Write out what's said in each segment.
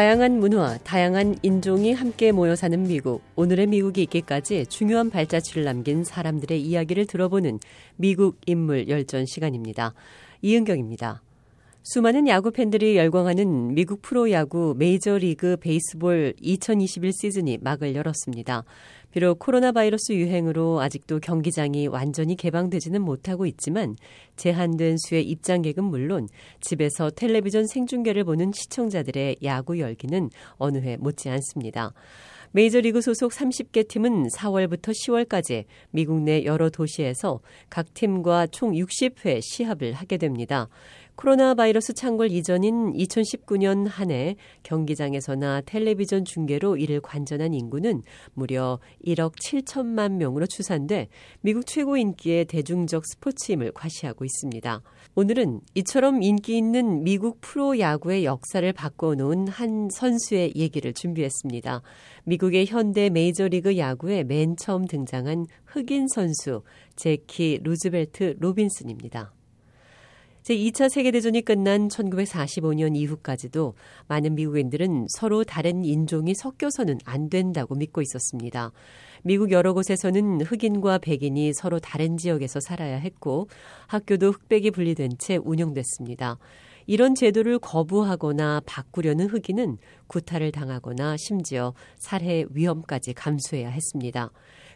다양한 문화, 다양한 인종이 함께 모여 사는 미국. 오늘의 미국이 있기까지 중요한 발자취를 남긴 사람들의 이야기를 들어보는 미국 인물 열전 시간입니다. 이은경입니다. 수많은 야구 팬들이 열광하는 미국 프로야구 메이저리그 베이스볼 2021 시즌이 막을 열었습니다. 비록 코로나 바이러스 유행으로 아직도 경기장이 완전히 개방되지는 못하고 있지만 제한된 수의 입장객은 물론 집에서 텔레비전 생중계를 보는 시청자들의 야구 열기는 어느 해 못지 않습니다. 메이저리그 소속 30개 팀은 4월부터 10월까지 미국 내 여러 도시에서 각 팀과 총 60회 시합을 하게 됩니다. 코로나 바이러스 창궐 이전인 2019년 한 해 경기장에서나 텔레비전 중계로 이를 관전한 인구는 무려 1억 7천만 명으로 추산돼 미국 최고 인기의 대중적 스포츠임을 과시하고 있습니다. 오늘은 이처럼 인기 있는 미국 프로 야구의 역사를 바꿔놓은 한 선수의 얘기를 준비했습니다. 미국의 현대 메이저리그 야구에 맨 처음 등장한 흑인 선수 재키 루즈벨트 로빈슨입니다. 제2차 세계대전이 끝난 1945년 이후까지도 많은 미국인들은 서로 다른 인종이 섞여서는 안 된다고 믿고 있었습니다. 미국 여러 곳에서는 흑인과 백인이 서로 다른 지역에서 살아야 했고 학교도 흑백이 분리된 채 운영됐습니다. 이런 제도를 거부하거나 바꾸려는 흑인은 구타를 당하거나 심지어 살해 위험까지 감수해야 했습니다.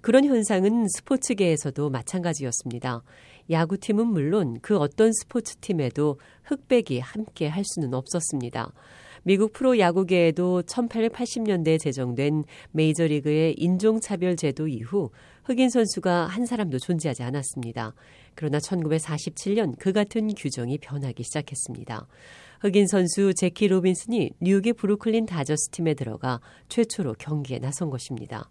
그런 현상은 스포츠계에서도 마찬가지였습니다. 야구팀은 물론 그 어떤 스포츠팀에도 흑백이 함께 할 수는 없었습니다. 미국 프로 야구계에도 1880년대에 제정된 메이저리그의 인종차별 제도 이후 흑인 선수가 한 사람도 존재하지 않았습니다. 그러나 1947년 그 같은 규정이 변하기 시작했습니다. 흑인 선수 재키 로빈슨이 뉴욕의 브루클린 다저스 팀에 들어가 최초로 경기에 나선 것입니다.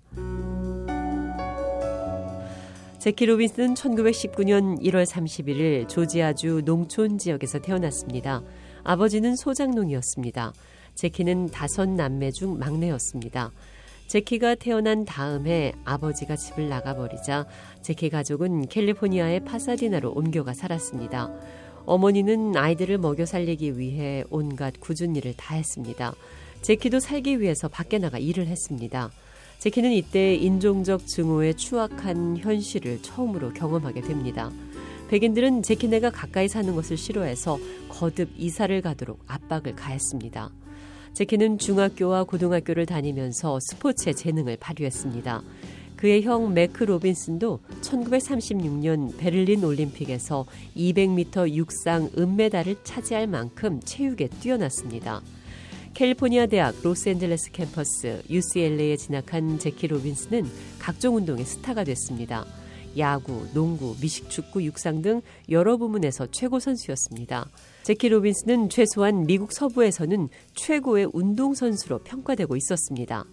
재키 로빈슨은 1919년 1월 31일 조지아주 농촌 지역에서 태어났습니다. 아버지는 소작농이었습니다. 재키는 다섯 남매 중 막내였습니다. 제키가 태어난 다음 해 아버지가 집을 나가버리자 제키 가족은 캘리포니아의 파사디나로 옮겨가 살았습니다. 어머니는 아이들을 먹여 살리기 위해 온갖 굳은 일을 다 했습니다. 제키도 살기 위해서 밖에 나가 일을 했습니다. 제키는 이때 인종적 증오에 추악한 현실을 처음으로 경험하게 됩니다. 백인들은 제키네가 가까이 사는 것을 싫어해서 거듭 이사를 가도록 압박을 가했습니다. 재키는 중학교와 고등학교를 다니면서 스포츠의 재능을 발휘했습니다. 그의 형 매크 로빈슨도 1936년 베를린 올림픽에서 200m 육상 은메달을 차지할 만큼 체육에 뛰어났습니다. 캘리포니아 대학 로스앤젤레스 캠퍼스 UCLA에 진학한 재키 로빈슨은 각종 운동의 스타가 됐습니다. 야구, 농구, 미식축구, 육상 등 여러 부문에서 최고 선수였습니다. 재키 로빈슨은 최소한 미국 서부에서는 최고의 운동선수로 평가되고 있었습니다.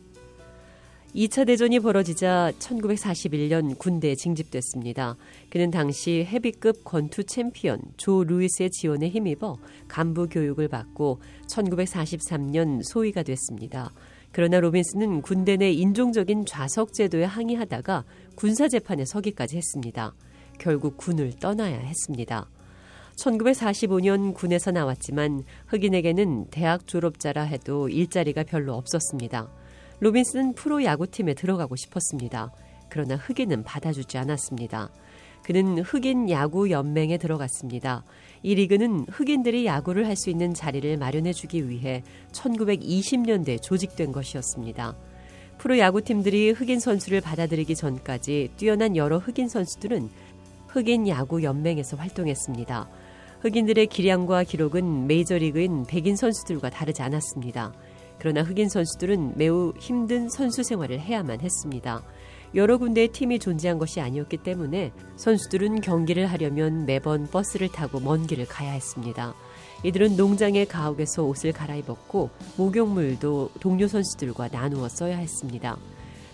2차 대전이 벌어지자 1941년 군대에 징집됐습니다. 그는 당시 헤비급 권투 챔피언 조 루이스의 지원에 힘입어 간부 교육을 받고 1943년 소위가 됐습니다. 그러나 로빈슨은 군대 내 인종적인 좌석 제도에 항의하다가 군사 재판에 서기까지 했습니다. 결국 군을 떠나야 했습니다. 1945년 군에서 나왔지만 흑인에게는 대학 졸업자라 해도 일자리가 별로 없었습니다. 로빈스는 프로 야구팀에 들어가고 싶었습니다. 그러나 흑인은 받아주지 않았습니다. 그는 흑인 야구 연맹에 들어갔습니다. 이 리그는 흑인들이 야구를 할 수 있는 자리를 마련해 주기 위해 1920년대 조직된 것이었습니다. 프로 야구팀들이 흑인 선수를 받아들이기 전까지 뛰어난 여러 흑인 선수들은 흑인 야구 연맹에서 활동했습니다. 흑인들의 기량과 기록은 메이저리그인 백인 선수들과 다르지 않았습니다. 그러나 흑인 선수들은 매우 힘든 선수 생활을 해야만 했습니다. 여러 군데의 팀이 존재한 것이 아니었기 때문에 선수들은 경기를 하려면 매번 버스를 타고 먼 길을 가야 했습니다. 이들은 농장의 가옥에서 옷을 갈아입었고 목욕물도 동료 선수들과 나누어 써야 했습니다.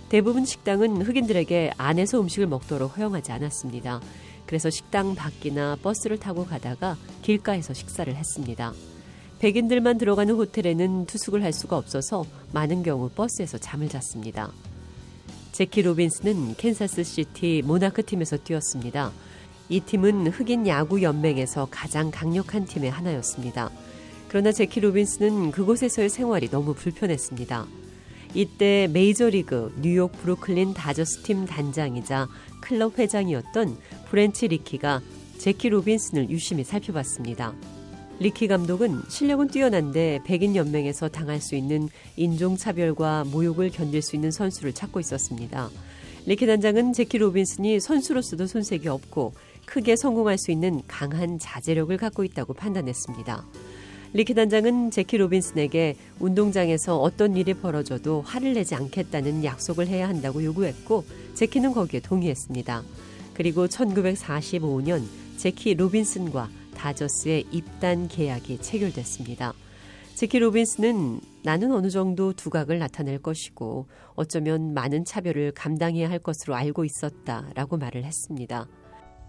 대부분 식당은 흑인들에게 안에서 음식을 먹도록 허용하지 않았습니다. 그래서 식당 밖이나 버스를 타고 가다가 길가에서 식사를 했습니다. 백인들만 들어가는 호텔에는 투숙을 할 수가 없어서 많은 경우 버스에서 잠을 잤습니다. 재키 로빈슨은 캔사스 시티 모나크 팀에서 뛰었습니다. 이 팀은 흑인 야구 연맹에서 가장 강력한 팀의 하나였습니다. 그러나 재키 로빈슨은 그곳에서의 생활이 너무 불편했습니다. 이때 메이저리그 뉴욕 브루클린 다저스 팀 단장이자 클럽 회장이었던 브랜치 리키가 재키 로빈슨을 유심히 살펴봤습니다. 리키 감독은 실력은 뛰어난데 백인 연맹에서 당할 수 있는 인종차별과 모욕을 견딜 수 있는 선수를 찾고 있었습니다. 리키 단장은 재키 로빈슨이 선수로서도 손색이 없고 크게 성공할 수 있는 강한 자제력을 갖고 있다고 판단했습니다. 리키 단장은 재키 로빈슨에게 운동장에서 어떤 일이 벌어져도 화를 내지 않겠다는 약속을 해야 한다고 요구했고 재키는 거기에 동의했습니다. 그리고 1945년 재키 로빈슨과 다저스의 입단 계약이 체결됐습니다. 재키 로빈슨은 나는 어느 정도 두각을 나타낼 것이고 어쩌면 많은 차별을 감당해야 할 것으로 알고 있었다라고 말을 했습니다.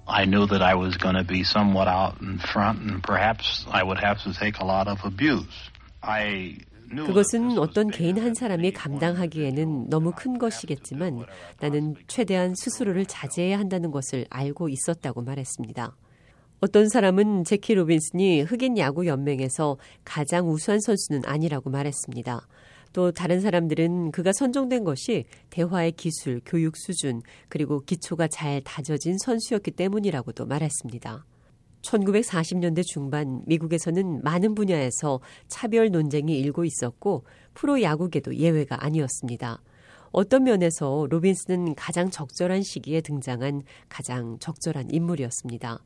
I knew that I was going to be somewhat out in front and perhaps I would have to take a lot of abuse. I 그것은 어떤 개인 한 사람이 감당하기에는 너무 큰 것이겠지만 나는 최대한 스스로를 자제해야 한다는 것을 알고 있었다고 말했습니다. 어떤 사람은 제키 로빈슨이 흑인 야구 연맹에서 가장 우수한 선수는 아니라고 말했습니다. 또 다른 사람들은 그가 선정된 것이 대화의 기술, 교육 수준, 그리고 기초가 잘 다져진 선수였기 때문이라고도 말했습니다. 1940년대 중반 미국에서는 많은 분야에서 차별 논쟁이 일고 있었고 프로 야구계도 예외가 아니었습니다. 어떤 면에서 로빈스는 가장 적절한 시기에 등장한 가장 적절한 인물이었습니다.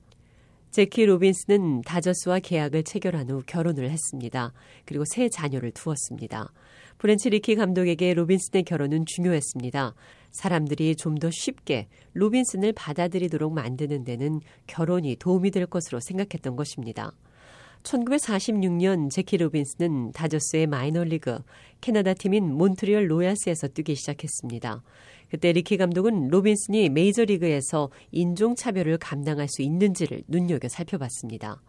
제키 로빈스는 다저스와 계약을 체결한 후 결혼을 했습니다. 그리고 세 자녀를 두었습니다. 브랜치 리키 감독에게 로빈슨의 결혼은 중요했습니다. 사람들이 좀 더 쉽게 로빈슨을 받아들이도록 만드는 데는 결혼이 도움이 될 것으로 생각했던 것입니다. 1946년 재키 로빈슨은 다저스의 마이너리그 캐나다 팀인 몬트리올 로얄스에서 뛰기 시작했습니다. 그때 리키 감독은 로빈슨이 메이저리그에서 인종차별을 감당할 수 있는지를 눈여겨 살펴봤습니다.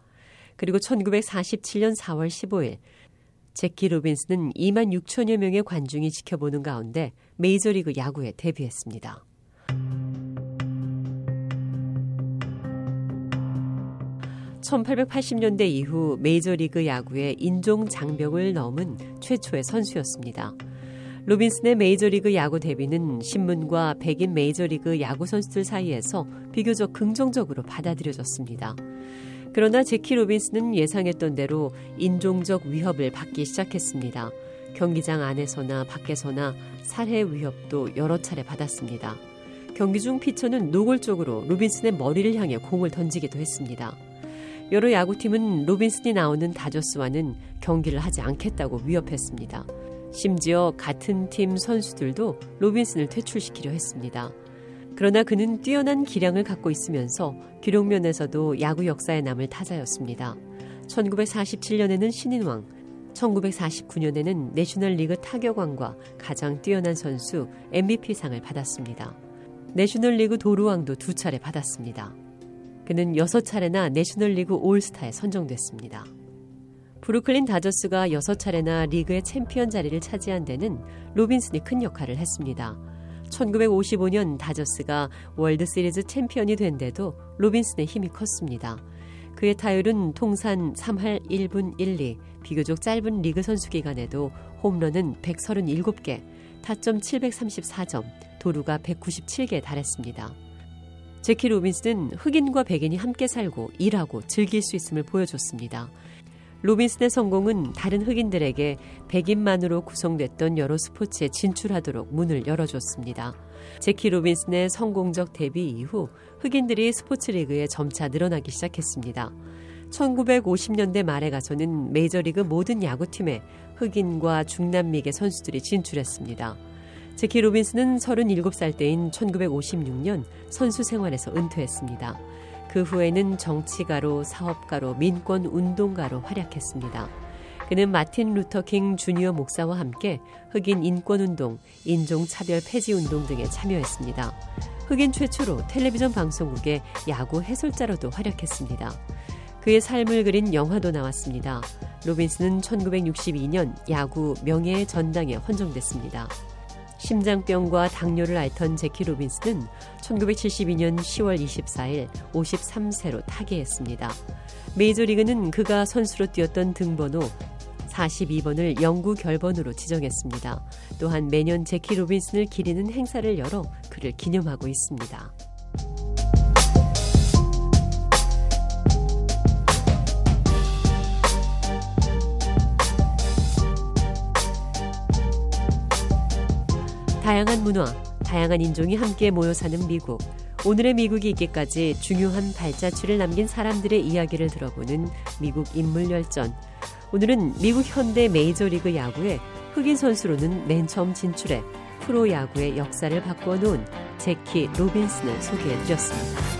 그리고 1947년 4월 15일 제키 로빈스는 2만 6천여 명의 관중이 지켜보는 가운데 메이저리그 야구에 데뷔했습니다. (1880년대) 이후 메이저리그 야구의 인종 장벽을 넘은 최초의 선수였습니다. 로빈슨의 메이저리그 야구 데뷔는 신문과 백인 메이저리그 야구 선수들 사이에서 비교적 긍정적으로 받아들여졌습니다. 그러나 재키 로빈슨은 예상했던 대로 인종적 위협을 받기 시작했습니다. 경기장 안에서나 밖에서나 살해 위협도 여러 차례 받았습니다. 경기 중 피처는 노골적으로 로빈슨의 머리를 향해 공을 던지기도 했습니다. 여러 야구팀은 로빈슨이 나오는 다저스와는 경기를 하지 않겠다고 위협했습니다. 심지어 같은 팀 선수들도 로빈슨을 퇴출시키려 했습니다. 그러나 그는 뛰어난 기량을 갖고 있으면서 기록면에서도 야구 역사에 남을 타자였습니다. 1947년에는 신인왕, 1949년에는 내셔널리그 타격왕과 가장 뛰어난 선수 MVP상을 받았습니다. 내셔널리그 도루왕도 두 차례 받았습니다. 그는 여섯 차례나 내셔널리그 올스타에 선정됐습니다. 브루클린 다저스가 여섯 차례나 리그의 챔피언 자리를 차지한 데는 로빈슨이 큰 역할을 했습니다. 1955년 다저스가 월드 시리즈 챔피언이 된 데도 로빈슨의 힘이 컸습니다. 그의 타율은 통산 3할 1푼 1리, 비교적 짧은 리그 선수 기간에도 홈런은 137개, 타점 734점, 도루가 197개에 달했습니다. 재키 로빈슨은 흑인과 백인이 함께 살고 일하고 즐길 수 있음을 보여줬습니다. 로빈슨의 성공은 다른 흑인들에게 백인만으로 구성됐던 여러 스포츠에 진출하도록 문을 열어줬습니다. 재키 로빈슨의 성공적 데뷔 이후 흑인들이 스포츠 리그에 점차 늘어나기 시작했습니다. 1950년대 말에 가서는 메이저리그 모든 야구팀에 흑인과 중남미계 선수들이 진출했습니다. 재키 로빈슨은 37살 때인 1956년 선수 생활에서 은퇴했습니다. 그 후에는 정치가로 사업가로 민권 운동가로 활약했습니다. 그는 마틴 루터 킹 주니어 목사와 함께 흑인 인권 운동, 인종 차별 폐지 운동 등에 참여했습니다. 흑인 최초로 텔레비전 방송국의 야구 해설자로도 활약했습니다. 그의 삶을 그린 영화도 나왔습니다. 로빈슨은 1962년 야구 명예의 전당에 헌정됐습니다. 심장병과 당뇨를 앓던 재키 로빈슨은 1972년 10월 24일 53세로 타계했습니다. 메이저리그는 그가 선수로 뛰었던 등번호 42번을 영구 결번으로 지정했습니다. 또한 매년 제키 로빈슨을 기리는 행사를 열어 그를 기념하고 있습니다. 다양한 문화, 다양한 인종이 함께 모여 사는 미국. 오늘의 미국이 있기까지 중요한 발자취를 남긴 사람들의 이야기를 들어보는 미국 인물 열전. 오늘은 미국 현대 메이저리그 야구에 흑인 선수로는 맨 처음 진출해 프로 야구의 역사를 바꿔 놓은 제키 로빈슨을 소개해 드렸습니다.